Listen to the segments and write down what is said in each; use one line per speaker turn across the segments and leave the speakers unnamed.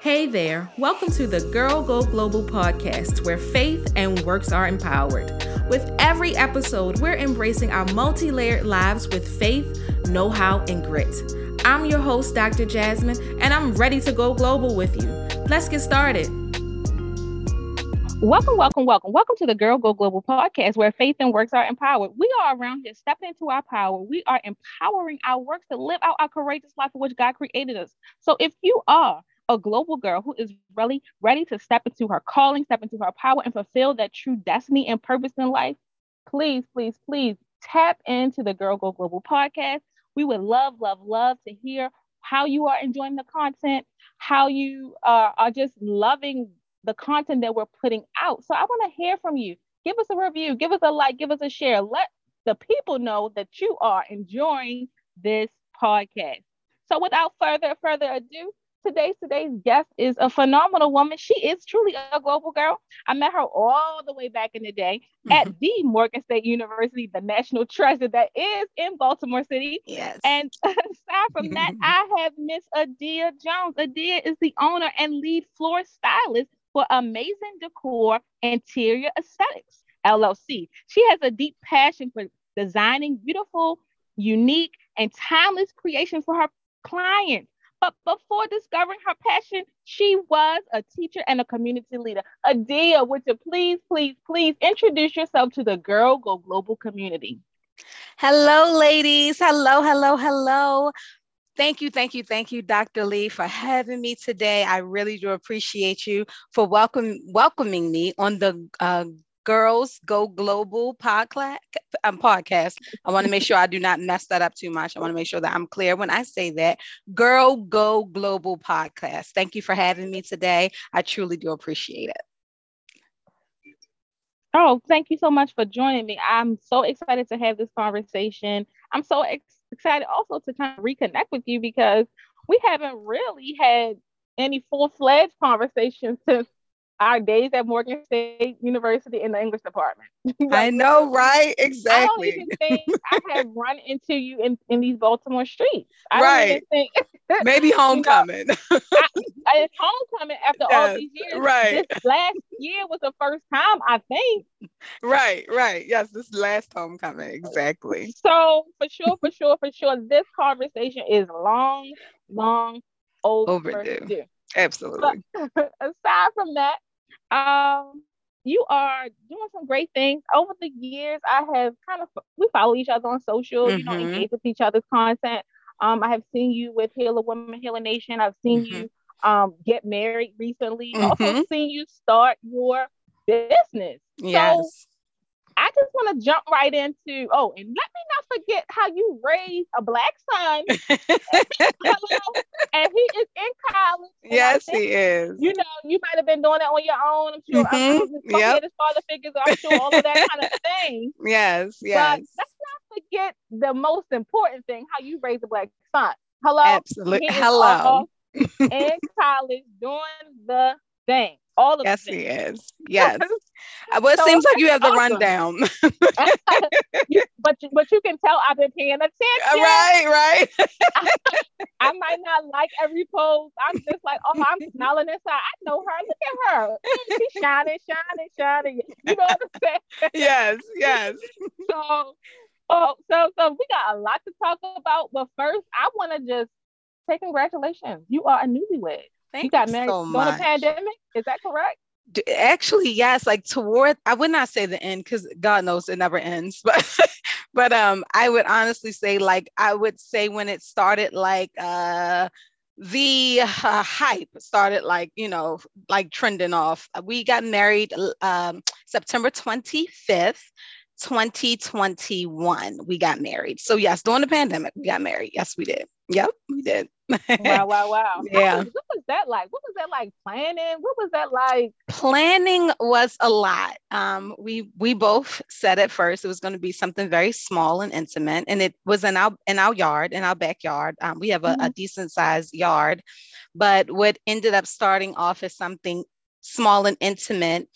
Hey there, welcome to the Girl Go Global podcast, where faith and works are empowered. With every episode, we're embracing our multi layered lives with faith, know how, and grit. I'm your host, Dr. Jasmine, and I'm ready to go global with you. Let's get started.
Welcome, welcome, welcome. Welcome to the Girl Go Global podcast where faith and works are empowered. We are around here stepping into our power. We are empowering our works to live out our courageous life for which God created us. So if you are a global girl who is really ready to step into her calling, step into her power, and fulfill that true destiny and purpose in life, please, please, please tap into the Girl Go Global podcast. We would love, love, love to hear how you are enjoying the content, how you uh, are just loving the content that we're putting out. So I want to hear from you. Give us a review, give us a like, give us a share. Let the people know that you are enjoying this podcast. So without further further ado, today's today's guest is a phenomenal woman. She is truly a global girl. I met her all the way back in the day mm-hmm. at the Morgan State University, the national treasure that is in Baltimore City.
Yes.
And aside from that, I have Miss Adia Jones. Adia is the owner and lead floral stylist for Amazing Decor Interior Aesthetics LLC. She has a deep passion for designing beautiful, unique, and timeless creations for her clients. But before discovering her passion, she was a teacher and a community leader. Adia, would you please, please, please introduce yourself to the Girl Go Global community?
Hello, ladies. Hello, hello, hello. Thank you, thank you, thank you, Dr. Lee, for having me today. I really do appreciate you for welcome, welcoming me on the uh, Girls Go Global podcast. Um, podcast. I want to make sure I do not mess that up too much. I want to make sure that I'm clear when I say that. Girl Go Global podcast. Thank you for having me today. I truly do appreciate it.
Oh, thank you so much for joining me. I'm so excited to have this conversation. I'm so excited excited also to kind of reconnect with you because we haven't really had any full-fledged conversations since our days at Morgan State University in the English department.
I know, right? Exactly.
I don't even think I have run into you in, in these Baltimore streets. I
right. Think, Maybe homecoming. you know,
I, it's homecoming after yes, all these years.
Right.
This last year was the first time, I think.
Right, right. Yes, this last homecoming. Exactly.
So, for sure, for sure, for sure, this conversation is long, long overdue. overdue.
Absolutely.
But aside from that, um, you are doing some great things. Over the years, I have kind of we follow each other on social, mm-hmm. you know, mm-hmm. engage with each other's content. Um, I have seen you with Heal a Woman, Heal Nation. I've seen mm-hmm. you um get married recently. Mm-hmm. Also seen you start your business.
Yes. So
I just want to jump right into, oh, and let me not forget how you raised a black son. Hello. And he is in college.
Yes, think, he is.
You know, you might have been doing that on your own. I'm sure. Mm-hmm. I'm yep. his father figures, I'm sure all of that kind of thing.
Yes, yes.
But let's not forget the most important thing, how you raise a black son. Hello?
Absolutely. Hello.
in college doing the thing. All of
yes, he is. Yes. Uh, well, it so seems like you have the awesome. rundown.
but but you can tell I've been paying uh, attention.
Right, right.
I, I, might not like every pose. I'm just like, oh, I'm smiling inside. I know her. Look at her. She's shining, shining, shining. You know what I'm saying?
Yes, yes.
so, oh, so so we got a lot to talk about. But first, I want to just say congratulations. You are a newlywed.
Thank
you got
married
so during the pandemic. Is that correct?
Actually, yes. Like toward, I would not say the end because God knows it never ends. But, but um, I would honestly say like I would say when it started, like uh, the uh, hype started like you know like trending off. We got married um, September twenty fifth. 2021 we got married so yes during the pandemic we got married yes we did yep we did
wow, wow, wow.
Yeah.
Was, what was that like? What was that like planning? What was that like?
Planning was a lot. Um, we we both said at first it was going to be something very small and intimate, and it was in our in our yard, in our backyard. Um, we have a, mm-hmm. a decent sized yard, but what ended up starting off as something small and intimate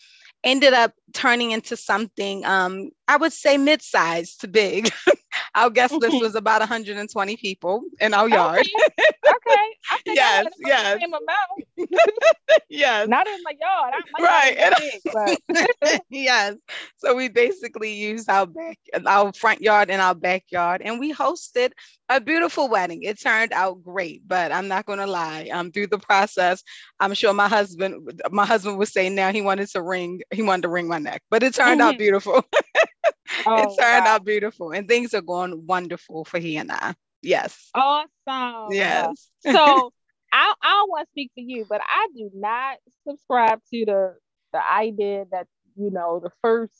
ended up turning into something um, I would say mid-sized to big. our guest list was about 120 people in our yard.
Okay. okay. I think
Yes, yes.
the same amount.
yes.
Not in my yard. My
Right.
yard big, but
yes. So we basically used our back, our front yard and our backyard, and we hosted a beautiful wedding. It turned out great, but I'm not going to lie. Um, through the process, I'm sure my husband, my husband would say now he wanted to wring, he wanted to wring my neck, but it turned out
Mhm.
beautiful.
oh,
it turned
wow.
out beautiful, and things are going wonderful for he and I. Yes.
awesome.
Yes.
so I I don't want to speak for you, but I do not subscribe to the the idea that you know the first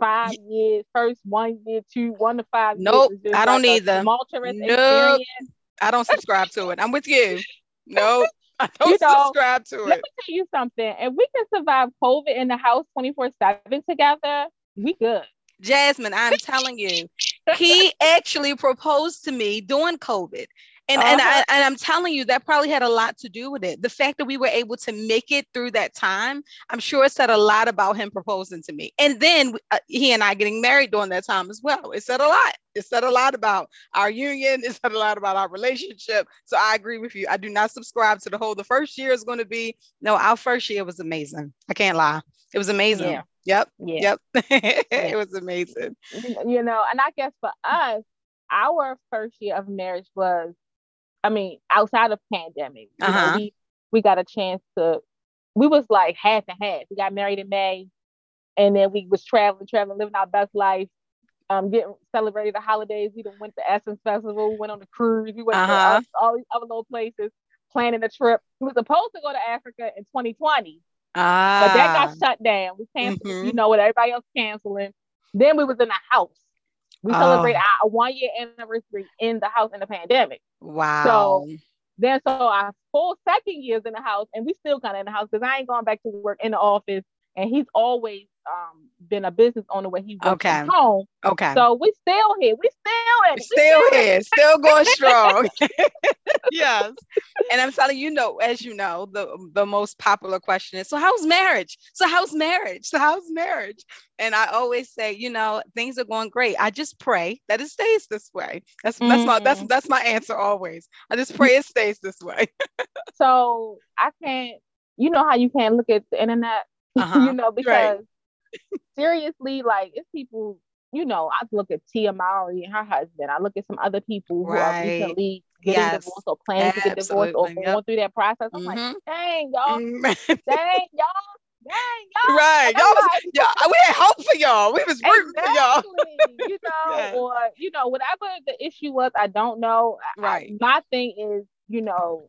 five
Ye-
years, first one year, two, one to five
Nope,
years.
I don't
like
either. Nope.
experience.
I don't subscribe to it. I'm with you. Nope. I don't
You know,
subscribe to it.
Let me tell you something. If we can survive COVID in the house 24 7 together, we good.
Jasmine, I'm telling you, he actually proposed to me during COVID. And, and, I,
Uh-huh.
and I'm telling you, that probably had a lot to do with it. The fact that we were able to make it through that time, I'm sure it said a lot about him proposing to me. And then uh, he and I getting married during that time as well. It said a lot. It said a lot about our union. It said a lot about our relationship. So I agree with you. I do not subscribe to the whole, the first year is going to be, no, our first year was amazing. I can't lie. It was amazing.
Yeah.
Yep.
Yeah.
Yep. it was amazing.
you know, and I guess for us, our first year of marriage was, I mean, outside of pandemic,
Uh-huh.
know, we we got a chance to, we was like half and half. We got married in May, and then we was traveling, traveling, living our best life, um, getting celebrated the holidays. We went to Essence Festival, we went on the cruise, we went
Uh-huh.
to all, all these other little places, planning a trip. We was supposed to go to Africa in 2020,
Ah,
but that got shut down. We canceled,
Mhm.
you know, with everybody else canceling. Then we was in the house. We
Oh.
celebrated our one year anniversary in the house in the pandemic.
wow.
So then so our full second years in the house, and we still kind of in the house because I ain't going back to work in the office. And he's always um, been a business owner where he works
Okay.
from home.
okay.
So we still here. We still in it. We
still here, still going strong. yes. And I'm telling you, know, as you know, the the most popular question is, so how's marriage? So how's marriage? So how's marriage? And I always say, you know, things are going great. I just pray that it stays this way. That's that's my that's
Mm.
that's my answer always. I just pray it stays this way.
So I can't. You know how you can't look at the internet.
Uh-huh.
you know because seriously, like it's people. You know, I look at Tia Mowry and her husband. I look at some other people who are
Right.
recently getting
Yes.
divorced or planning to get divorced or
Absolutely.
going through that process. I'm like,
Mhm.
dang, y'all,
Mm.
dang, y'all, dang, y'all.
right. Y'all was,
like,
yeah, we had hope for y'all. We was rooting for y'all.
you know,
Yes.
or you know, whatever the issue was, I don't know. I-
Right.
my thing is, you know,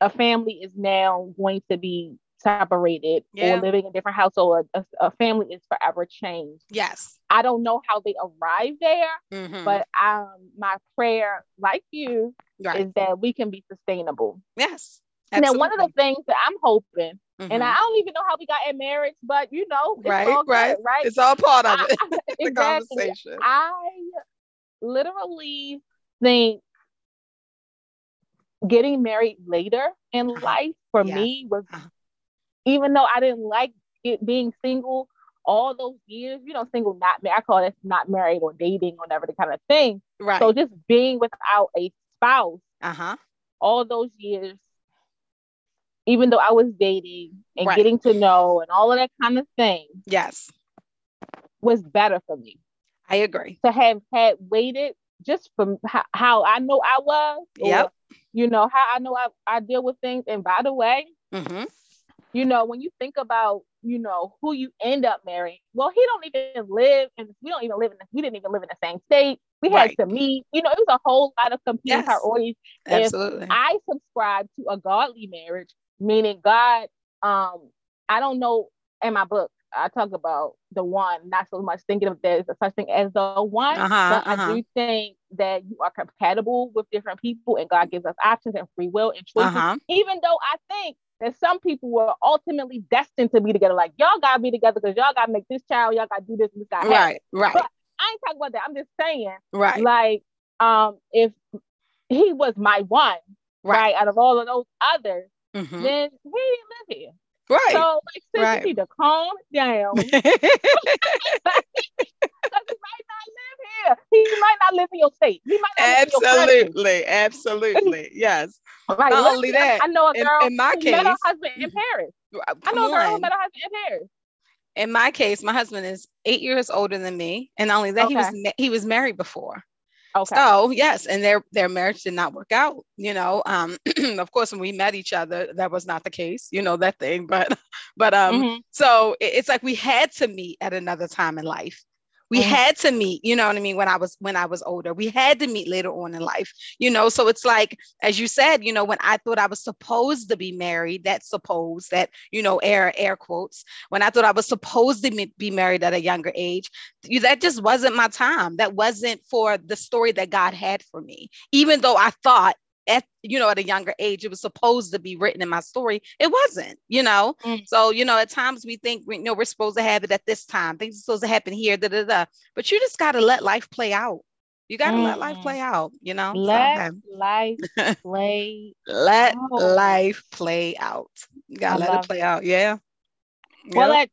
a family is now going to be separated
Yeah.
or living in different households. A, a family is forever changed.
Yes.
I don't know how they arrive there,
Mhm.
but um, my prayer, like you,
right.
is that we can be sustainable.
yes.
And then one of the things that I'm hoping, and
Mhm.
I don't even know how we got in marriage, but you know, it's
right,
all good,
right,
right?
It's all part of it.
I-
the
exactly.
conversation.
I literally think getting married later in
Uh-huh.
life for
Yes.
me was,
Uh-huh.
Even though I didn't like it being single all those years, you know, single, not married, I call it not married or dating or whatever the kind of thing.
Right.
So just being without a spouse
uh huh.
all those years, even though I was dating and
Right.
getting to know and all of that kind of thing
Yes,
was better for me.
I agree.
to have had waited just from how, how I know I was, or,
Yep.
you know, how I know I, I deal with things. And by the way,
hmm
you know, when you think about, you know, who you end up marrying, well, he don't even live and we don't even live in, the, we didn't even live in the same state. We had
Right.
to meet, you know, it was a whole lot of competing
Yes.
priorities. If
Absolutely.
I subscribe to a godly marriage, meaning God, um, I don't know in my book, I talk about the one, not so much thinking of there's a such thing as the one,
Uh-huh,
but I
uh-huh.
do think that you are compatible with different people and God gives us options and free will and choices.
Uh-huh.
Even though I think that some people were ultimately destined to be together, like y'all gotta be together because y'all gotta make this child, y'all gotta do this and this gotta happen.
Right, right,
But I ain't talking about that. I'm just saying,
right,
like, um, if he was my one,
Right.
right, out of all of those others,
Mhm.
then he didn't live here.
right.
So like sis,
Right.
you need to calm down. Because he might not live yeah, he might not live in your state. He might not
absolutely, absolutely, yes. Not only that,
I know a girl
in, in my
who
case,
met her husband in Paris. I know a girl who met her husband in Paris.
In my case, my husband is eight years older than me, and not only that,
Okay.
he was he was married before.
Okay.
So yes, and their their marriage did not work out. You know, um, of course, when we met each other, that was not the case. You know that thing, but but um,
Mhm.
so it- it's like we had to meet at another time in life. We
Mhm.
had to meet, you know what I mean, when I was when I was older. We had to meet later on in life, you know. So it's like, as you said, you know, when I thought I was supposed to be married, that supposed that, you know, air air quotes, when I thought I was supposed to be married at a younger age, you, that just wasn't my time. That wasn't for the story that God had for me. Even though I thought at you know at a younger age it was supposed to be written in my story, it wasn't. You know,
Mm.
so you know at times we think we you know we're supposed to have it at this time. Things are supposed to happen here. Da da da. But you just got to let life play out. You got to let life
Mm.
play out. You know. So,
Let life play.
let
out.
life play out. You gotta
I
let it play out. Yeah.
Well,
Yep.
at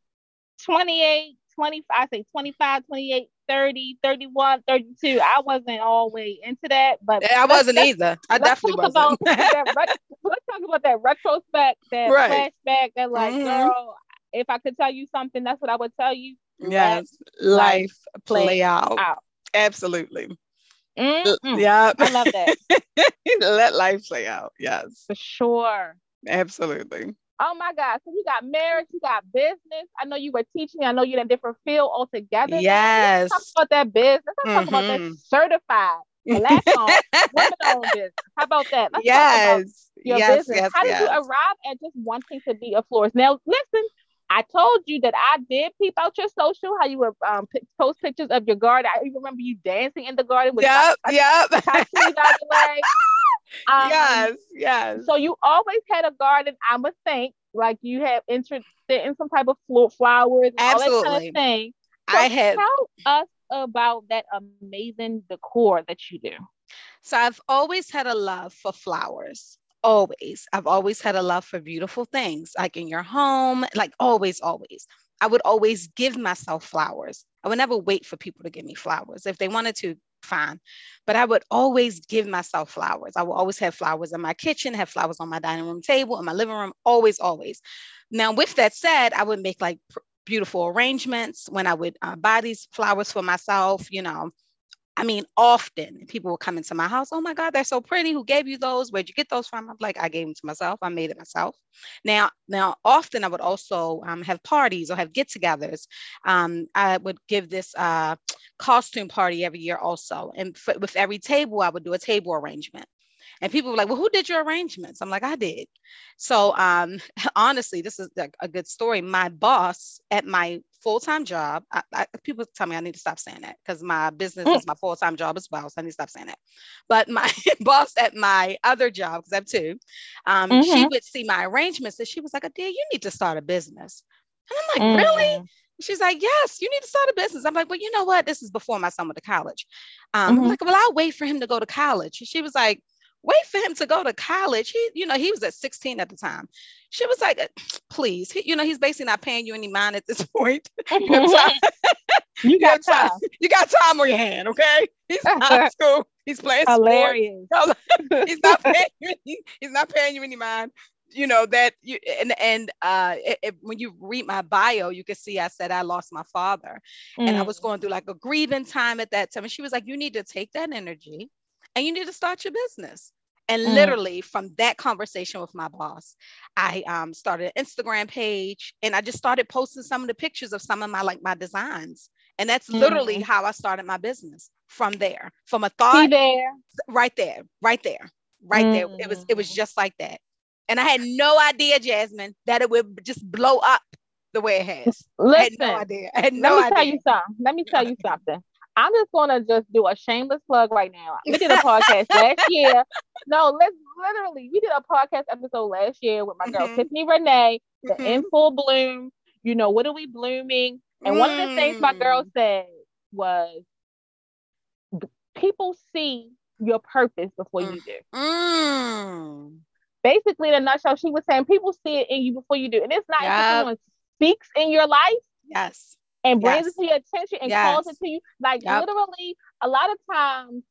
28, 25, I say 25, 28, 30, 31, 32, I wasn't always into that, but
I wasn't either. I definitely
talk
wasn't.
that ret- let's talk about that retrospect, that
Right.
flashback, that like,
Mhm.
girl, if I could tell you something, that's what I would tell you.
yes.
life
Life play,
play
out.
out.
Absolutely.
Mm-mm.
Yeah.
I love that
let life play out. Yes.
for sure.
Absolutely.
Oh my God. So you got marriage, you got business. I know you were teaching. I know you're in a different field altogether.
Yes.
Let's talk about that business. Let's talk about that
Mhm.
certified black owned business. How about that? Let's talk about
yes.
your
yes.
business.
Yes.
How did
yes.
you arrive at just wanting to be a florist? Now, listen, I told you that I did peep out your social, how you would um, p- post pictures of your garden. I even remember you dancing in the garden with
Yep. Yep.
tattoos on your. Um,
yes. Yes.
So you always had a garden, I would think, like you have interested in some type of flowers, and all that kind
Absolutely.
of thing. So
I have.
tell us about that amazing decor that you do.
So I've always had a love for flowers. Always. I've always had a love for beautiful things, like in your home, like always, always. I would always give myself flowers. I would never wait for people to give me flowers. If they wanted to, fine. But I would always give myself flowers. I would always have flowers in my kitchen, have flowers on my dining room table, in my living room, always, always. Now, with that said, I would make like pr- beautiful arrangements when I would uh, buy these flowers for myself, you know, I mean, often people will come into my house. Oh my God, they're so pretty. Who gave you those? Where'd you get those from? I'm like, I gave them to myself. I made it myself. Now, now, often I would also um, have parties or have get-togethers. Um, I would give this uh, costume party every year also, and f- with every table, I would do a table arrangement. And people were like, "Well, who did your arrangements?" I'm like, "I did." So, um, honestly, this is a, a good story. My boss at my full-time job, I, I, people tell me I need to stop saying that because my business
Mm.
is my full-time job as well. So I need to stop saying that. But my boss at my other job, because I have two, um, she
Mhm.
would see my arrangements and she was like, "Adia, you need to start a business." And I'm like, "Really?"
Mm.
She's like, yes, you need to start a business. I'm like, well, you know what? This is before my son went to college. Um,
Mhm.
I'm like, well, I'll wait for him to go to college. She was like, wait for him to go to college. He, you know, he was at 16 at the time. She was like, please, he, you know, he's basically not paying you any mind at this point. You time,
you got
time, you got time on your hand, okay? He's not school. He's playing.
Hilarious.
he's not paying you any, he's not paying you any mind you know that you and and uh it, it- when you read my bio you can see i said i lost my father and i
Mm.
was going through like a grieving time at that time and she was like you need to take that energy and you need to start your business and
Mm.
literally from that conversation with my boss i um, started an instagram page and i just started posting some of the pictures of some of my like my designs and that's literally
Mm.
how i started my business from there from a thought
there.
right there, right there, right there. It was it was
Mm.
just like that. And I had no idea, Jasmine, that it would just blow up the way it has. I had
Listen,
no idea. I had
let
no
me tell you something. Let me tell you something. I'm just gonna just do a shameless plug right now. We did a podcast last year. No, let's literally we did a podcast episode last year with my girl
Mhm.
Tiffany Renee, the
Mhm.
in full bloom. You know, what are we blooming? And one of the things my girl
Mm.
said was people see your purpose before
Mm.
you do.
Mm.
Basically, in a nutshell, she was saying people see it in you before you do. And it's not if
Yep.
someone speaks in your life,
Yes.
And brings yes. it to your attention and yes. calls it to you. Like yep. literally, a lot of times,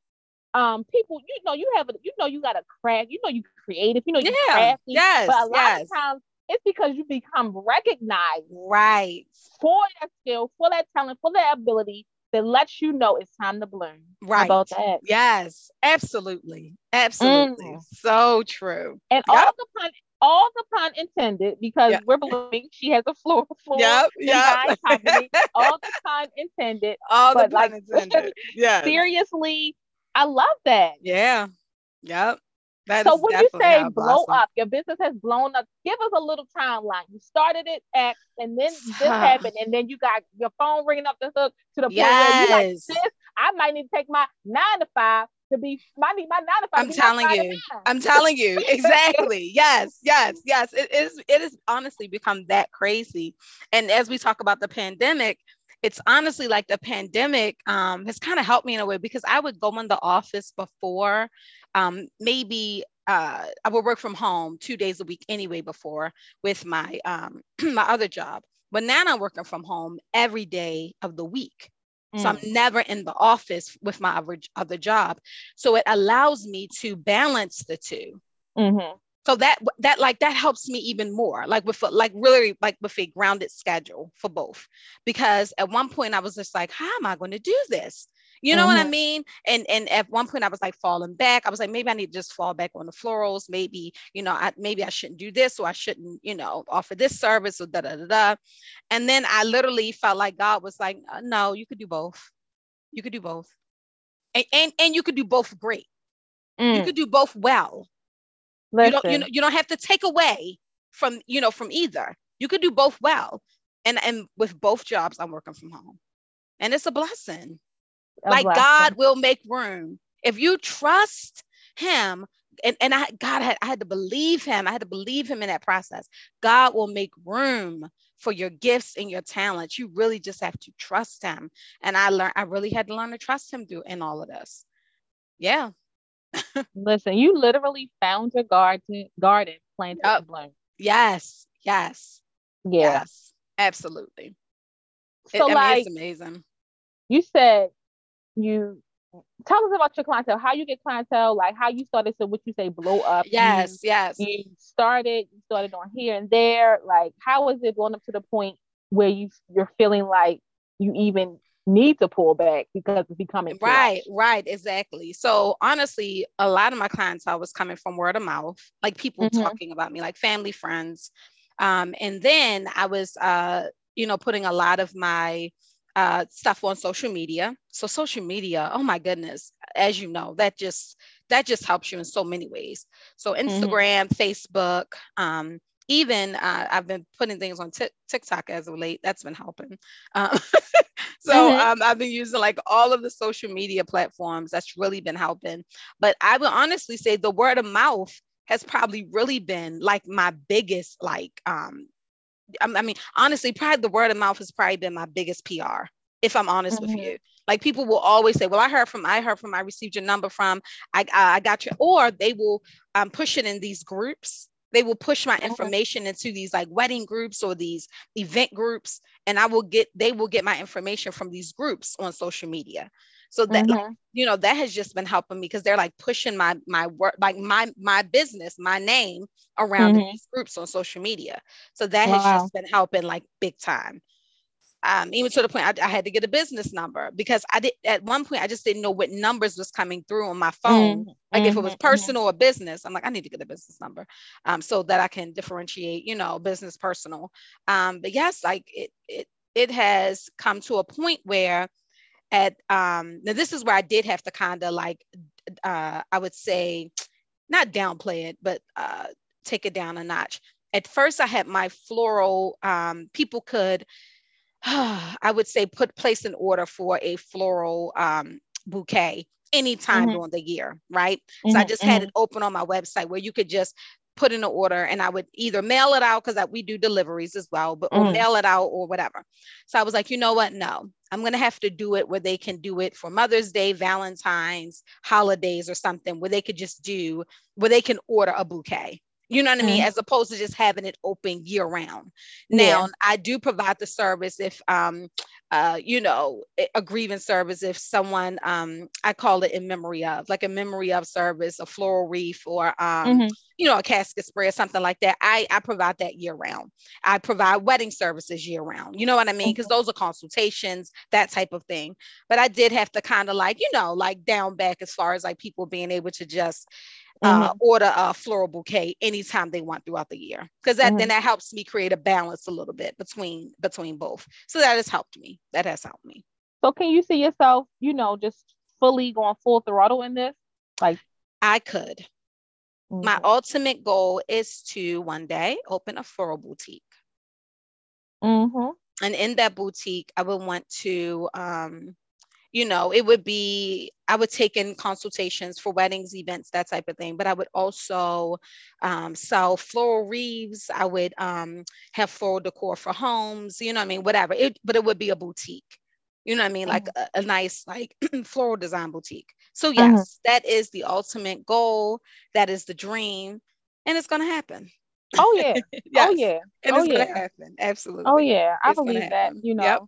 um, people, you know, you have, a, you know, you got a craft, you know, you creative, you know, you yeah. crafty. Yes. But a lot of times, it's because you become recognized,
right,
for that skill, for that talent, for that ability that lets you know it's time to bloom.
Right.
About that?
Yes, absolutely. Absolutely. Mm. So true.
And yep. all the pun all the pun intended, because yep. we're believing she has a floor floor yep. yep. company. all the pun intended.
All the pun like, intended. Yeah.
Seriously, I love that.
Yeah. Yep.
That so when you say blow up, your business has blown up. Give us a little timeline. You started it X, and then this happened, and then you got your phone ringing up the hook to the point yes. where you like this. I might need to take my nine to five to be my my nine to five.
I'm telling you. I'm telling you exactly. yes, yes, yes. It is. It has honestly become that crazy. And as we talk about the pandemic, it's honestly like the pandemic um, has kind of helped me in a way because I would go in the office before um, maybe uh, I would work from home two days a week anyway before with my um, my other job. But now I'm working from home every day of the week. Mm. So I'm mm. never in the office with my other, other job. So it allows me to balance the 2 mm-hmm. So that that like that helps me even more, like with like really like with a grounded schedule for both. Because at one point I was just like, how am I going to do this? You know mm-hmm. what I mm-hmm. mean? And and at one point I was like falling back. I was like, maybe I need to just fall back on the florals. Maybe, you know, I maybe I shouldn't do this or I shouldn't, you know, offer this service or da da da da. And then I literally felt like God was like, uh, no, you could do both. You could do both. And and, and you could do both great. Mm. You could do both well. Listen. You don't you know you don't have to take away from you know from either. You could do both well. And and with both jobs, I'm working from home. And it's a blessing like God will make room. If you trust him, and, and I God had I had to believe him. I had to believe him in that process. God will make room for your gifts and your talents. You really just have to trust him. And I learned I really had to learn to trust him through in all of this. Yeah.
Listen, you literally found your garden garden planted and bloom.
Yes, yes. Yeah. Yes, absolutely.
So it, like,
it's amazing.
You said you tell us about your clientele, how you get clientele, like how you started to what you say blow up.
Yes,
you,
yes.
You started, you started on here and there. Like, how was it going up to the point where you you're feeling like you even need to pull back because it's becoming
right, much? right, exactly. So honestly, a lot of my clientele was coming from word of mouth, like people mm-hmm. talking about me, like family, friends. Um, and then I was uh, you know, putting a lot of my uh, stuff on social media. So social media, oh my goodness, as you know, that just that just helps you in so many ways. So mm-hmm. Instagram, mm-hmm. Facebook, um, even uh, I've been putting things on t- TikTok as of late. That's been helping. Um, so mm-hmm. um, I've been using like all of the social media platforms. That's really been helping. But I will honestly say the word of mouth has probably really been like my biggest like um I mean, honestly, probably the word of mouth has probably been my biggest PR. If I'm honest mm-hmm. with you, like people will always say, "Well, I heard from, I heard from, I received your number from, I, I got your," or they will um, push it in these groups. They will push my information into these like wedding groups or these event groups, and I will get, they will get my information from these groups on social media. So that mm-hmm. you know that has just been helping me because they're like pushing my my work like my my business, my name around mm-hmm. these groups on social media. So that wow. has just been helping like big time. Um, even to the point I, I, had to get a business number because I did at one point I just didn't know what numbers was coming through on my phone. Mm-hmm. Like if it was mm-hmm. personal or business, I'm like I need to get a business number, um, so that I can differentiate, you know, business personal. Um, but yes, like it it it has come to a point where at um now this is where I did have to kind of like uh I would say not downplay it, but uh take it down a notch. At first I had my floral um people could I would say put place an order for a floral um bouquet anytime mm-hmm. during the year, right? Mm-hmm, so I mm-hmm, just mm-hmm. had it open on my website where you could just put in an order and I would either mail it out because we do deliveries as well, but mm. mail it out or whatever. So I was like, you know what? No, I'm going to have to do it where they can do it for Mother's Day, Valentine's, holidays, or something where they could just do where they can order a bouquet. You know what I mean?
Mhm.
As opposed to just having it open year round.
Yeah.
Now, I do provide the service if, um, uh, you know, a- grievance service. If someone, um, I call it in memory of, like a memory of service, a floral wreath, or um,
Mhm.
you know, a casket spray or something like that. I I provide that year round. I provide wedding services year round. You know what I mean? Because those are consultations, that type of thing. But I did have to kind of like, you know, like down back as far as like people being able to just uh, order a floral bouquet anytime they want throughout the year. Because that then that helps me create a balance a little bit between between both. So that has helped me. That has helped me.
So can you see yourself, you know, just fully going full throttle in this? Like
i could. My
Mhm.
ultimate goal is to one day open a floral boutique.
Mhm.
and in that boutique i would want to um you know it would be i would take in consultations for weddings events that type of thing but i would also um, sell floral wreaths. I would um, have floral decor for homes you know what i mean? Whatever. It, but it would be a boutique. You know what i mean? Like a, a nice like floral design boutique. So yes that is the ultimate goal. That is the dream. And it's going to happen.
Oh yeah.
yes,
Oh yeah.
and
oh,
it's gonna happen. Absolutely.
Oh yeah. I
It's
believe that, you know.
Yep.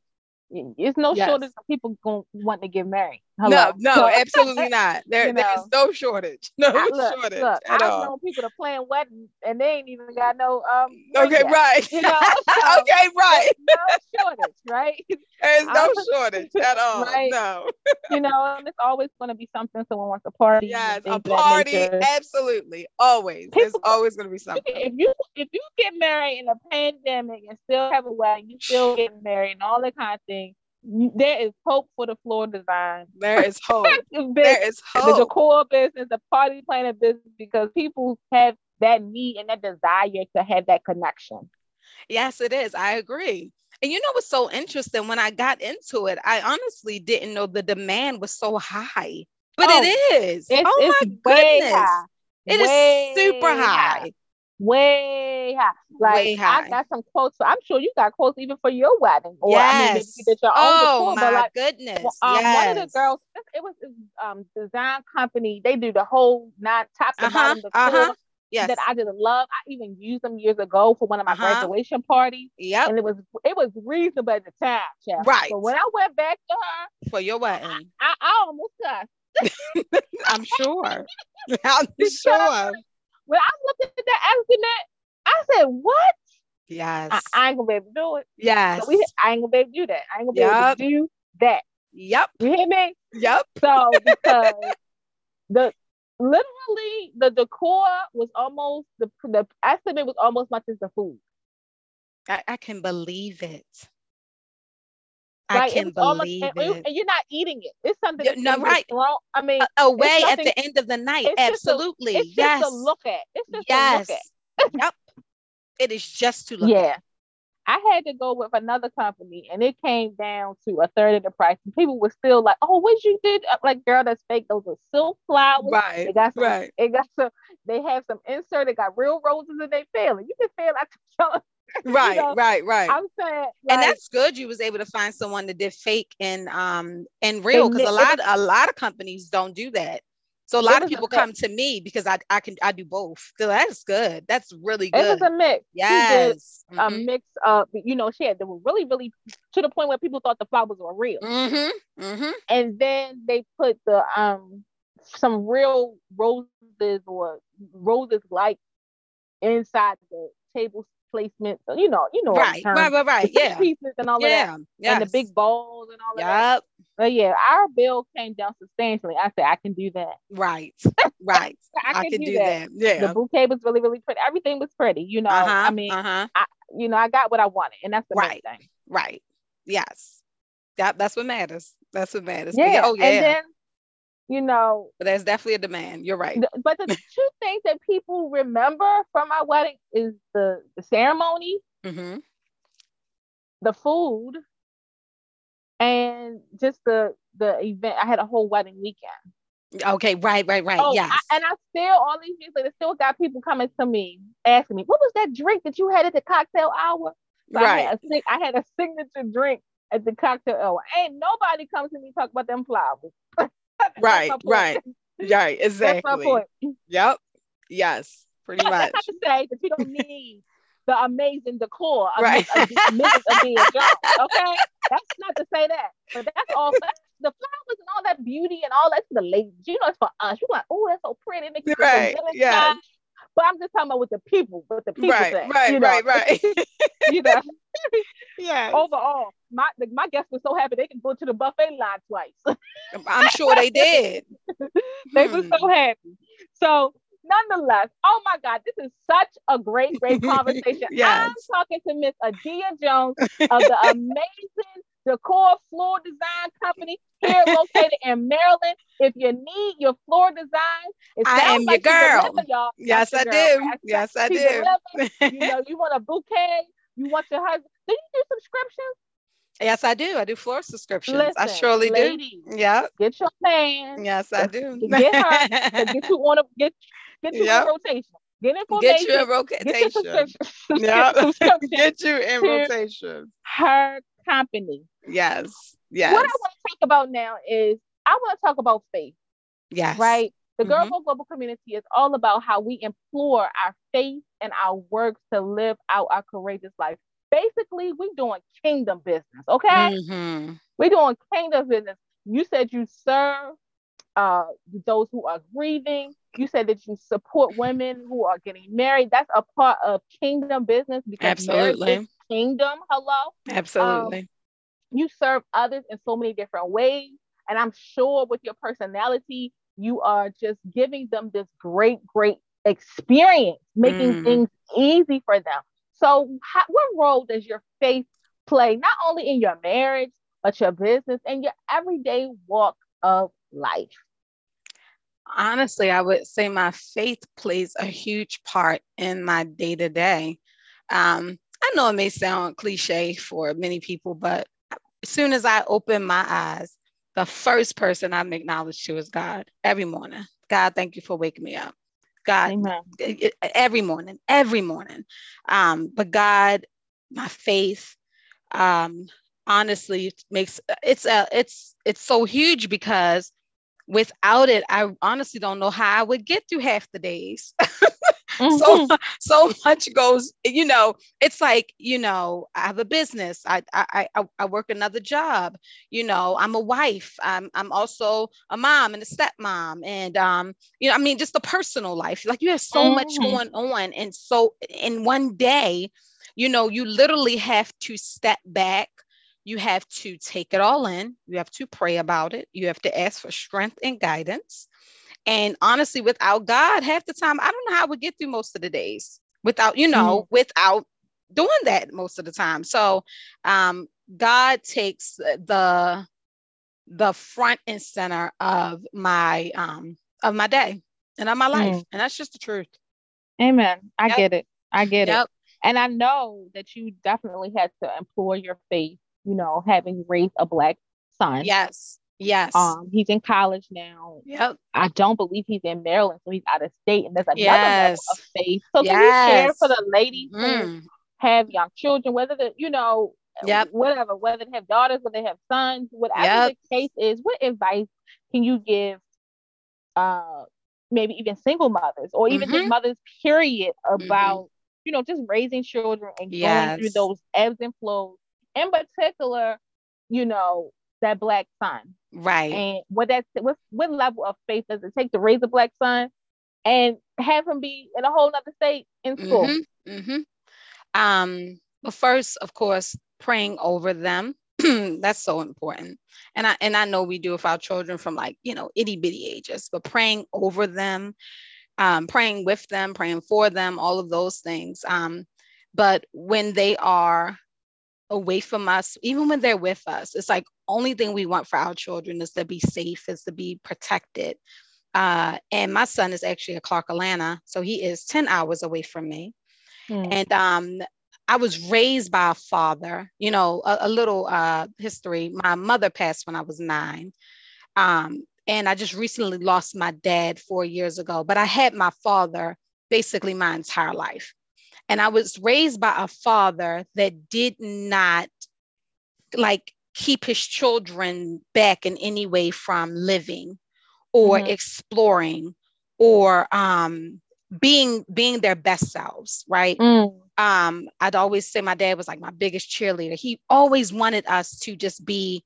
It's no
Yes.
shortage of people going want to get married.
No,
Hello.
no,
So,
absolutely not. There,
You
there's no shortage. No
I, look,
shortage
look, I've
all.
known people to plan weddings and they ain't even got no um
Okay,
yet,
right.
You know, so
okay, right.
there's no shortage, right?
There's no shortage at all.
Right.
No.
you know, and it's always going to be something someone wants to party.
Yes, a
things of that
party. Absolutely. Always. There's always going to be something.
if you if you get married in a pandemic and still have a wedding, you still get married and all that kind of thing. There is hope for the floor design.
There is hope. there is
the decor business, the party planning business, because people have that need and that desire to have that connection.
Yes, it is. I agree. And you know what's so interesting? When I got into it, I honestly didn't know the demand was so high. But
Oh,
it is. Oh my goodness.
high.
It is super high.
Way high. Like
Way high.
I got some quotes. I'm sure you got quotes even for your wedding. Or I mean, maybe
yes.
you did your own
oh
decor,
my
like
goodness.
Um,
yes.
one of the girls, it was um design company. They do the whole not top to
Uh-huh,
bottom decor
uh-huh. Yes.
that I just love. I even used them years ago for one of my
Uh-huh.
graduation parties,
Yeah,
and it was it was reasonable at the time, child.
Right.
But when I went back to her,
For your wedding.
I, I almost cussed.
I'm sure. I'm sure.
When I looked at that estimate, I said, "What?
Yes.
I, I ain't gonna be able to do it.
yes.
So we, I ain't gonna be able to do that. I ain't gonna be able to do that.
yep.
You hear me?
Yep.
So because the literally the decor was almost the the estimate was almost much as the food.
I, I can believe it. I
Like,
can
almost-
believe
and,
it.
and you're not eating it. It's something that's
no, right.
thrown- I mean,
Away at the end of the night.
it's just a-
Absolutely.
it's just
yes.
to look at. It's just
yes.
to look
yep. It is just to
at.
look
yeah.
at.
I had to go with another company, and it came down to a third of the price. And people were still like, "Oh, what you did?" I'm Like, girl, that's fake. Those are silk flowers.
Right.
They got some.
Right.
It got some. They have some insert. They got real roses in their feeling. You can feel like
Right.
know,
right. Right.
I'm saying,
and that's good. You was able to find someone that did fake and um and real because a lot a lot of companies don't do that. So a lot of people come to me because I I can I do both. So that's good. That's really good.
it was a mix.
Yes.
a mix of, you know, she had they were really, really to the point where people thought the flowers were real.
Mm-hmm. Mm-hmm.
And then they put the um some real roses or roses like inside the table placement. So, you know, you know,
Right. Right. Right. Right. Yeah.
pieces and all of that.
Yeah. Yes.
And the big bowls and all of that. But yeah, our bill came down substantially. I said, I can do that.
Right. Right.
I,
I,
can,
can do that. Yeah.
The bouquet was really, really pretty. Everything was pretty. You know,
uh-huh.
I mean,
uh-huh.
you know, I got what I wanted, and that's the main
Right.
thing.
Right. Yes. That that's what matters. That's what matters.
Yeah.
Oh yeah.
And then, you know,
but there's definitely a demand. You're right.
but the two things that people remember from my wedding is the, the ceremony,
Mm-hmm.
the food, and just the the event. I had a whole wedding weekend.
Okay. Right. Right. Right.
Oh,
yes.
I, and I still all these years later still got people coming to me asking me, "What was that drink that you had at the cocktail hour?" So I
right.
had, a, I had a signature drink at the cocktail hour. Ain't nobody comes to me talk about them flowers.
Right, right. Right.
That's my
Exactly.
point.
Yep. Yes. Pretty much.
That's not to say that you don't need the amazing decor of
Right.
Miss Adi- Mrs. Adia Jones. Okay, that's not to say that, but that's all. That's the flowers and all that beauty and all that's for the ladies. You know, it's for us. You're like, oh, that's so pretty. It makes you
Right, yes.
But I'm just talking about what the people, what the people
right,
say.
right,
you know?
right, right.
You know,
yeah.
overall, my the- my guests were so happy they could go to the buffet line twice.
I'm sure they did.
they were
Hmm.
so happy. So, nonetheless, oh my God, this is such a great, great conversation.
Yes.
I'm talking to Miss Adia Jones of the amazing Decor Floor Design Company here located in Maryland. If you need your floor design, it
I am your
like she
girl.
deliver, y'all.
Yes, I
your
do.
girl.
Yes, I do.
deliver. You know, you want a bouquet, you want your husband. Do you do subscriptions?
Yes, I do. I do floor subscriptions. I surely
ladies,
do. Yeah.
Get your man.
Yes, I do.
Get her get you on a get get you
Yep.
in rotation. Get
Get
information.
you in rotation.
subscription.
Yeah.
subscription
Get you in rotation.
her company.
Yes. Yes.
What I want to talk about now is I want to talk about faith,
Yes.
right? The Girl
Mhm.
Global community is all about how we implore our faith and our works to live out our courageous life. Basically, we're doing kingdom business, okay?
Mhm.
We're doing kingdom business. You said you serve uh, those who are grieving. You said that you support women who are getting married. That's a part of kingdom business because marriage
Absolutely.
is kingdom. Hello.
Absolutely.
You serve others in so many different ways. And I'm sure with your personality, you are just giving them this great, great experience, making
Mm.
things easy for them. So, how, what role does your faith play, not only in your marriage, but your business and your everyday walk of life?
honestly, I would say my faith plays a huge part in my day to day. I know it may sound cliche for many people, but as soon as I open my eyes, the first person I'm acknowledged to is God every morning. God, thank you for waking me up. God,
Amen.
it- it- every morning, every morning. Um, but God, my faith, um, honestly makes it's a it's it's so huge because without it, I honestly don't know how I would get through half the days. so so much goes you know it's like you know i have a business. I i i, I work another job. You know i'm a wife. I'm i'm also a mom and a stepmom. And um you know i mean just the personal life. Like you have so much
Mhm.
going on. And so in one day you know you literally have to step back. You have to take it all in. You have to pray about it. You have to ask for strength and guidance and honestly, without God, half the time, I don't know how I would get through most of the days without, you know, without doing that most of the time. So um, God takes the the front and center of my um of my day and of my life.
Mm.
And that's just the truth.
Amen. I
Yep.
get it. I get it. And I know that you definitely had to employ your faith, you know, having raised a black son.
Yes. Yes.
Um, he's in college now.
yep.
I don't believe he's in Maryland, so he's out of state, and there's another
Yes.
level of faith. So can you share
Yes.
for the ladies who
Mm.
have young children, whether the you know,
Yep.
whatever, whether they have daughters, whether they have sons, whatever
Yep.
the case is, what advice can you give uh maybe even single mothers or even just
Mhm.
mothers period about you know just raising children and going through those ebbs and flows in particular you know that black son
Right.
and what that what what level of faith does it take to raise a black son and have him be in a whole other state in school
Mhm, mhm. Um, but first, of course, praying over them. That's so important. And I and I know we do with our children from like, you know, itty bitty ages, but praying over them, um, praying with them, praying for them, all of those things. Um, but when they are away from us, even when they're with us, it's like only thing we want for our children is to be safe, is to be protected. Uh, and my son is actually a Clark Atlanta, so he is 10 hours away from me
Mm.
and um I was raised by a father, you know, a, a little uh, history. My mother passed when I was nine. Um, and I just recently lost my dad four years ago, but I had my father basically my entire life. And I was raised by a father that did not like keep his children back in any way from living or
Mhm.
exploring or um, being being their best selves right mm. um i'd always say my dad was like my biggest cheerleader he always wanted us to just be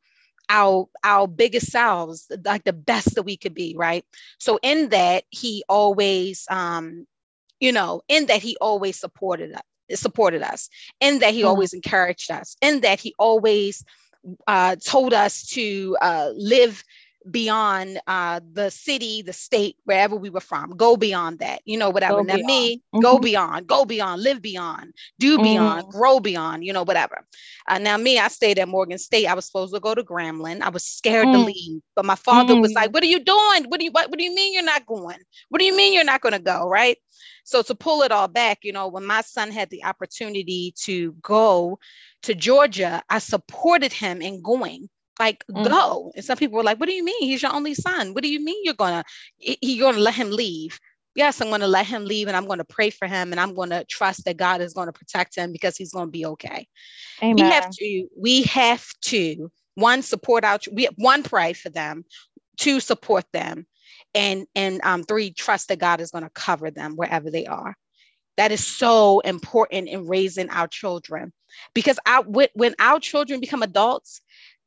our our biggest selves like the best that we could be right so in that he always um you know in that he always supported us supported us in that he mm. always encouraged us in that he always uh, told us to uh, live beyond uh, the city, the state, wherever we were from. Go beyond that, you know, whatever. Now, me, mm-hmm. go beyond, go beyond, live beyond, do beyond, mm. grow beyond, you know, whatever. Uh, now, me, I stayed at Morgan State. I was supposed to go to Grambling. I was scared mm. to leave, but my father mm. was like, "What are you doing? What do you what, what do you mean you're not going? What do you mean you're not going to go?" Right. So to pull it all back, you know, when my son had the opportunity to go to Georgia, I supported him in going like mm. go. And some people were like what do you mean? He's your only son. What do you mean you're gonna you're gonna let him leave? Yes i'm to let him leave and i'm to pray for him and i'm to trust that god is to protect him because he's to be okay. Amen. we have to we have to one support out we one pray for them two support them and and um, three trust that god is going to cover them wherever they are. That is so important in raising our children because our, when our children become adults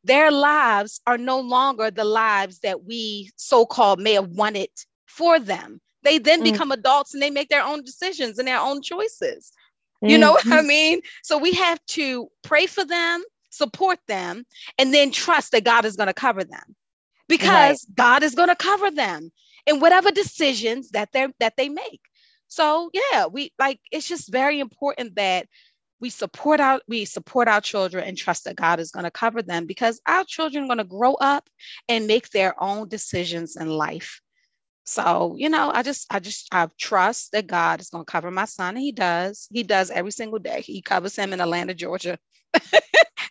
their lives are no longer the lives that we so called may have wanted for them. They then mm. become adults and they make their own decisions and their own choices. Mm-hmm. You know what I mm-hmm. mean? So we have to pray for them, support them, and then trust that God is going to cover them because right. God is going to cover them in whatever decisions that they that they make. So yeah, we like it's just very important that we support our we support our children and trust that God is going to cover them because our children are going to grow up and make their own decisions in life. So, you know, I just I just I trust that God is going to cover my son and he does. He does every single day. He covers him in Atlanta, Georgia.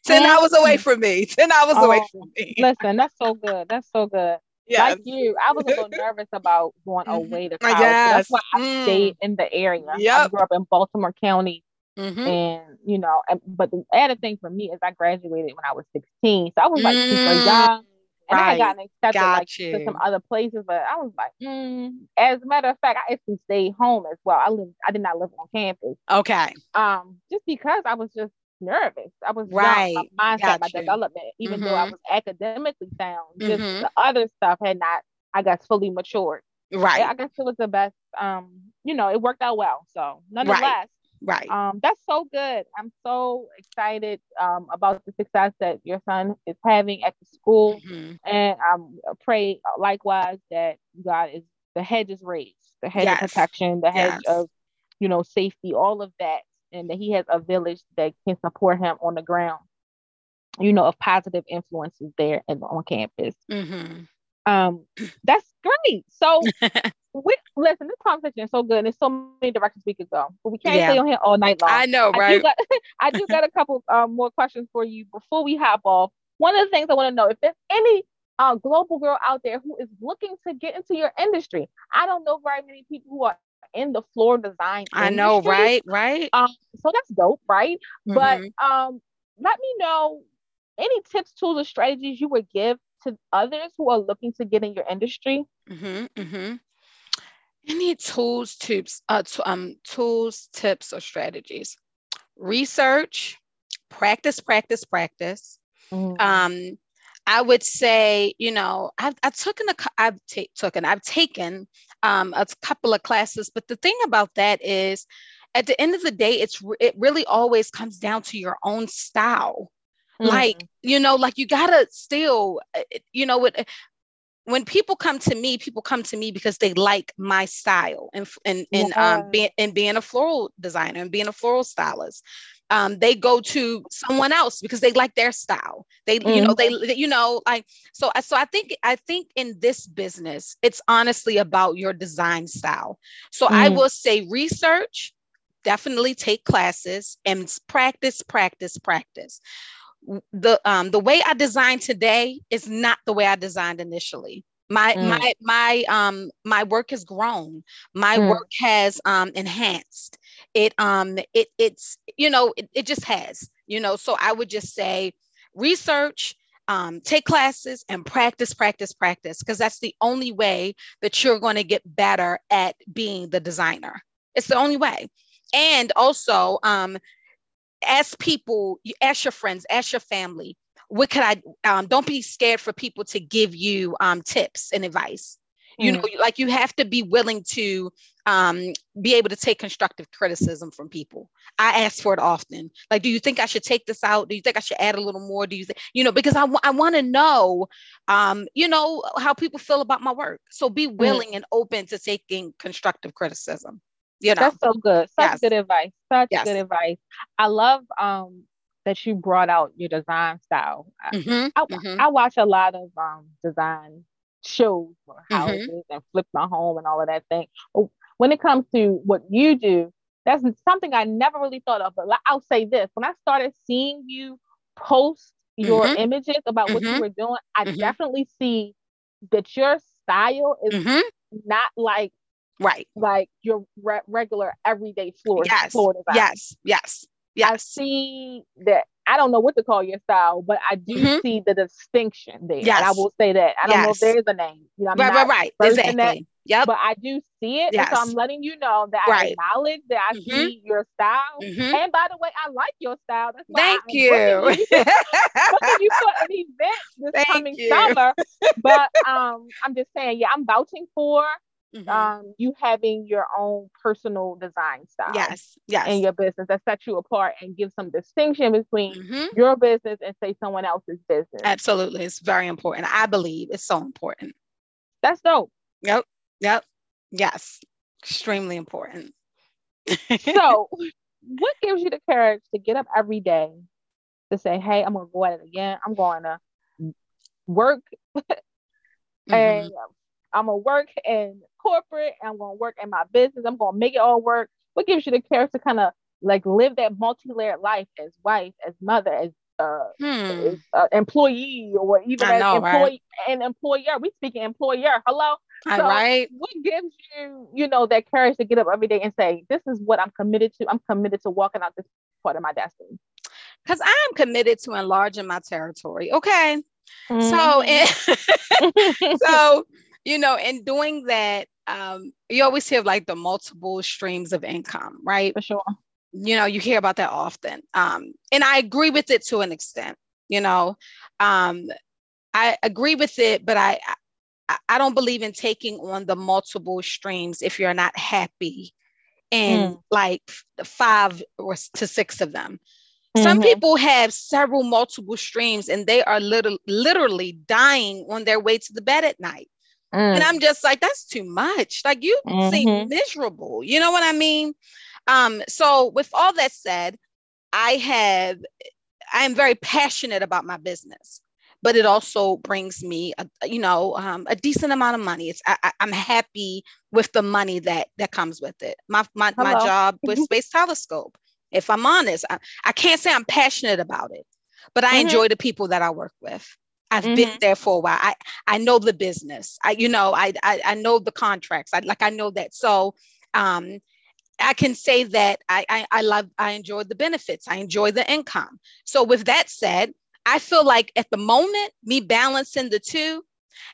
10 hours away from me. 10 hours oh, away from me.
listen, that's so good. That's so good. Yeah. Like you, I was a little nervous about going mm-hmm. away to college. Yes. That's why I mm. stayed in the area. Yep. I grew up in Baltimore County. Mm-hmm. And you know, but the added thing for me is I graduated when I was 16. So I was like mm, super young. And right. I had gotten accepted Got like you. to some other places, but I was like, mm. as a matter of fact, I actually stayed home as well. I lived, I did not live on campus.
Okay.
Um, just because I was just nervous. I was right. Young, my mindset, Got my development, even mm-hmm. though I mm-hmm. was academically sound, just mm-hmm. the other stuff had not, I guess, fully matured.
Right.
I guess it was the best. Um, you know, it worked out well. So nonetheless, right.
Right.
Um, that's so good. I'm so excited um, about the success that your son is having at the school. Mm-hmm. And I um, pray likewise that God is the hedge is raised, the hedge yes. of protection, the hedge yes. of, you know, safety, all of that. And that he has a village that can support him on the ground, you know, of positive influences there and on campus. Mm-hmm. Um, that's great. So we listen, this conversation is so good and there's so many directions we could go, but we can't yeah. stay on here all night long.
I know, right? I do
got, I do got a couple um, more questions for you before we hop off. One of the things I want to know if there's any uh, global girl out there who is looking to get into your industry. I don't know very many people who are in the floral design.
I know, right? Right.
Um, so that's dope, right? Mm-hmm. But um, let me know any tips, tools, or strategies you would give to others who are looking to get in your industry.
Mm-hmm, mm-hmm. Any tools, tips, uh, t- um, tools, tips, or strategies? Research, practice, practice, practice. Mm-hmm. Um, I would say, you know, I've, I've taken a, I've t- taken, I've taken um, a couple of classes, but the thing about that is, at the end of the day, it's it really always comes down to your own style. Mm-hmm. Like, you know, like you gotta still, uh, you know, what when people come to me, people come to me because they like my style and and and yeah. um being and being a floral designer and being a floral stylist. Um, they go to someone else because they like their style. They, mm-hmm. you know, they, mm-hmm. you know, like so. So I think I think in this business, it's honestly about your design style. So mm-hmm. I will say research, definitely take classes and practice, practice, practice the um the way I design today is not the way I designed initially. My mm. my my um my work has grown. My mm. work has um enhanced. It um it it's you know it, it just has, you know. So I would just say research um, take classes and practice, practice, practice, because that's the only way that you're going to get better at being the designer. It's the only way. And also, um, ask people, ask your friends, ask your family, what could I, um, don't be scared for people to give you um, tips and advice. You mm. know, like you have to be willing to um, be able to take constructive criticism from people. I ask for it often. Like, do you think I should take this out? Do you think I should add a little more? Do you think, you know, because I, w- I want to know, um, you know, how people feel about my work. So be mm. willing mm. and open to taking constructive criticism. You know,
that's so good. Such yes. good advice. Such yes. good advice. I love um, that you brought out your design style. Mm-hmm. I, mm-hmm. I watch a lot of um, design shows for mm-hmm. houses mm-hmm. and flip my home and all of that thing. But when it comes to what you do, that's something I never really thought of. But I'll say this: when I started seeing you post your mm-hmm. images about what you mm-hmm. were doing, I definitely see that your style is not like
right
like your re- regular everyday floral
yes floral design. yes yes yes
i see that I don't know what to call your style, but I do mm-hmm. see the distinction there. Yes. And I will say that. I don't yes. know if there's a name. You know, I'm
right, right, right. Exactly. That, yep.
But I do see it. Yes. so I'm letting you know that right. I acknowledge that I mm-hmm. see your style. Mm-hmm. And by the way, I like your style. That's why
Thank
I'm
you.
Booking you, for an event this Thank coming you. summer. But um, I'm just saying, yeah, I'm vouching for mm-hmm. um, you having your own personal design style.
Yes, yes.
In your business that sets you apart and gives some distinction between mm-hmm. your business and say someone else's business.
Absolutely. It's very important. I believe it's so important.
That's dope.
Yep. Yep. Yes. Extremely important.
so what gives you the courage to get up every day to say, hey, I'm gonna go at it again. I'm going to work mm-hmm. and I'm gonna work in corporate. I'm gonna work in my business. I'm gonna make it all work. What gives you the courage to kind of like live that multi-layered life as wife, as mother, as uh, hmm. as, uh, employee, or even I as know, employee right? and employer? We speaking employer. Hello.
So right.
What gives you, you know, that courage to get up every day and say, "This is what I'm committed to. I'm committed to walking out this part of my destiny."
Because I am committed to enlarging my territory. Okay. Mm-hmm. So, so you know, in doing that, um, you always hear like the multiple streams of income, right?
For sure.
You know, you hear about that often. Um, and I agree with it to an extent, you know. Um, I agree with it, but I, I I don't believe in taking on the multiple streams if you're not happy in mm. like five or to six of them. Mm-hmm. Some people have several multiple streams and they are little, literally dying on their way to the bed at night. Mm. And I'm just like, that's too much. Like you mm-hmm. seem miserable. You know what I mean? Um, so with all that said, I have I am very passionate about my business, but it also brings me a, you know um, a decent amount of money. It's I, am happy with the money that that comes with it. My my, my job with Space Telescope. If I'm honest, I, I can't say I'm passionate about it, but I mm-hmm. enjoy the people that I work with. I've mm-hmm. been there for a while. I I know the business. I you know I I, I know the contracts. I like I know that. So um, I can say that I, I I love I enjoy the benefits. I enjoy the income. So with that said, I feel like at the moment me balancing the two,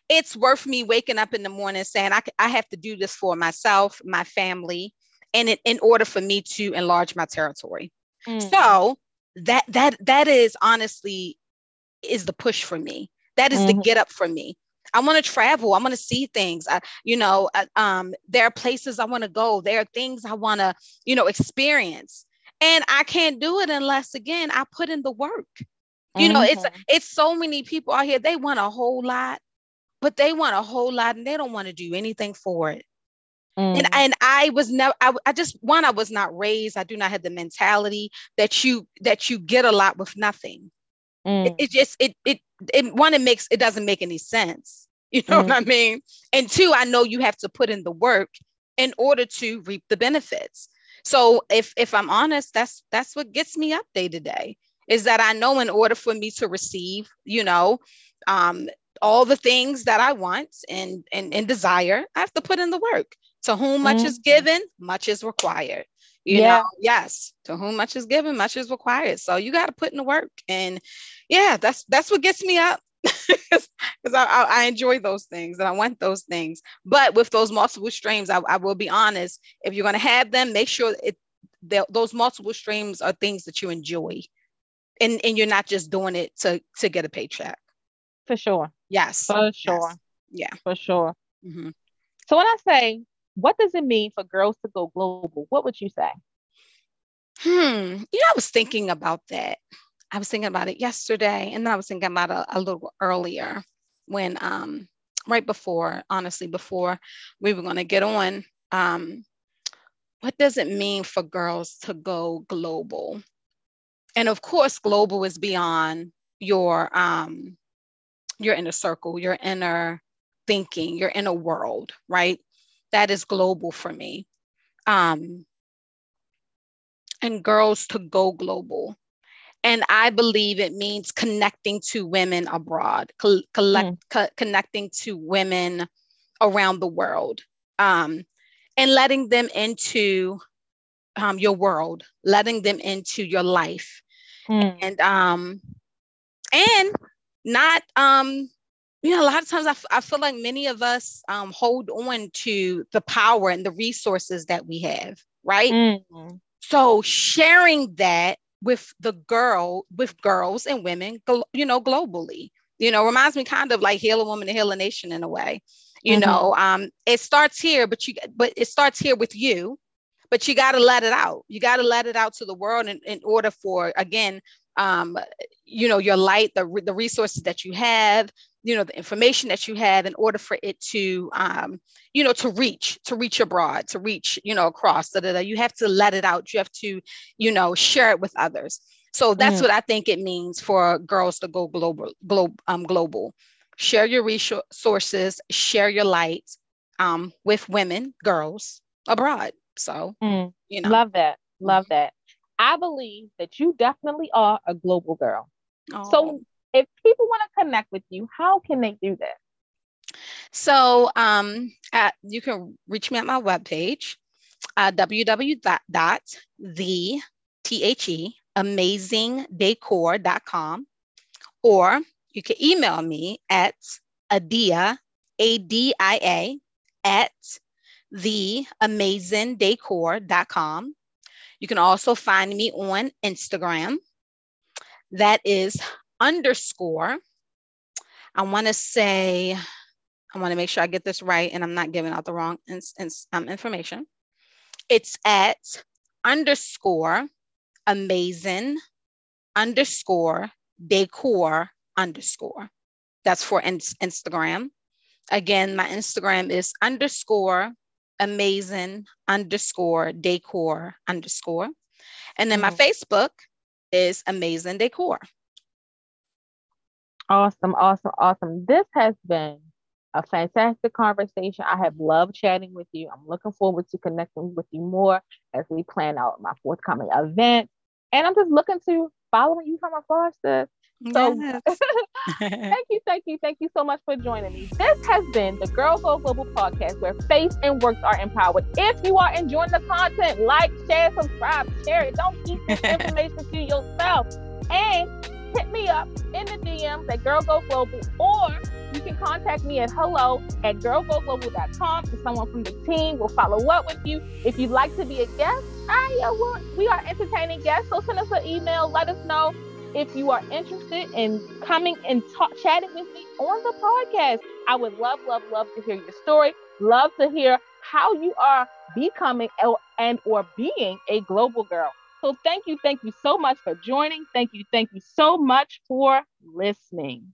it's worth me waking up in the morning saying I I have to do this for myself, my family, and in, in order for me to enlarge my territory. Mm. So that that that is honestly is the push for me. That is mm-hmm. the get up for me. I want to travel. I want to see things. I, you know, um, there are places I want to go. There are things I want to, you know, experience. And I can't do it unless, again, I put in the work. You mm-hmm. know, it's mm-hmm. it's so many people out here. They want a whole lot, but they want a whole lot, and they don't want to do anything for it. Mm. And, and I was never I, I just one I was not raised I do not have the mentality that you that you get a lot with nothing Mm. It, it, just it it it one it makes it doesn't make any sense. You know mm. what I mean? And two, I know you have to put in the work in order to reap the benefits. So if if I'm honest, that's that's what gets me up day to day is that I know in order for me to receive, you know, um, all the things that I want and, and and desire, I have to put in the work. To whom much mm. is given, much is required you yeah. know yes to whom much is given much is required so you got to put in the work and yeah that's that's what gets me up because I, I, I, enjoy those things and I want those things. But with those multiple streams, I, I will be honest. If you're going to have them, make sure it those multiple streams are things that you enjoy, and and you're not just doing it to to get a paycheck.
For sure.
Yes.
For sure.
Yes. Yeah.
For sure. Mm-hmm. So when I say, what does it mean for girls to go global? What would you say?
Hmm. You know, I was thinking about that. I was thinking about it yesterday, and then I was thinking about it a, a little earlier when, um, right before, honestly, before we were going to get on. Um, what does it mean for girls to go global? And of course, global is beyond your um, your inner circle, your inner thinking, your inner world, right? That is global for me. Um, and girls to go global. And I believe it means connecting to women abroad, co- collect, mm. co- connecting to women around the world, um, and letting them into um, your world, letting them into your life, mm. and um, and not um, you know, a lot of times I, f- I feel like many of us um, hold on to the power and the resources that we have, right? Mm-hmm. So sharing that with the girl, with girls and women, you know, globally, you know, reminds me kind of like heal a woman to heal a nation in a way. You mm-hmm. know, um, it starts here, but you, but it starts here with you, but you got to let it out. You got to let it out to the world in, in order for, again, um, you know, your light, the, the resources that you have, you know the information that you have in order for it to um, you know to reach to reach abroad to reach you know across da, da, da. you have to let it out you have to you know share it with others so that's mm. what i think it means for girls to go global global um, global share your resources share your light um, with women girls abroad so mm. you know
love that love mm-hmm. that i believe that you definitely are a global girl oh. so if people want to connect with you, how can they do that?
So um, at, you can reach me at my webpage, uh, www.the-amazingdecor.com, or you can email me at adia, A-D-I-A, at theamazingdecor.com. You can also find me on Instagram. That is underscore, I want to say, I want to make sure I get this right and I'm not giving out the wrong in, in, um, information. It's at underscore amazing underscore decor underscore. That's for in- Instagram. Again, my Instagram is underscore amazing underscore decor underscore. And then my mm. Facebook is amazing decor.
Awesome, awesome, awesome. This has been a fantastic conversation. I have loved chatting with you. I'm looking forward to connecting with you more as we plan out my forthcoming event. And I'm just looking to following you from afar, sis. So yes. thank you, thank you, thank you so much for joining me. This has been the Girl Go Global podcast where faith and works are empowered. If you are enjoying the content, like, share, subscribe, share it. Don't keep this information to yourself. And hit me up in the DMs at Girl Go Global, or you can contact me at hello at girlgoglobal.com and someone from the team will follow up with you. If you'd like to be a guest, I, uh, we are entertaining guests, so send us an email. Let us know if you are interested in coming and talk, chatting with me on the podcast. I would love, love, love to hear your story. Love to hear how you are becoming and or being a global girl. So thank you, thank you so much for joining. Thank you, thank you so much for listening.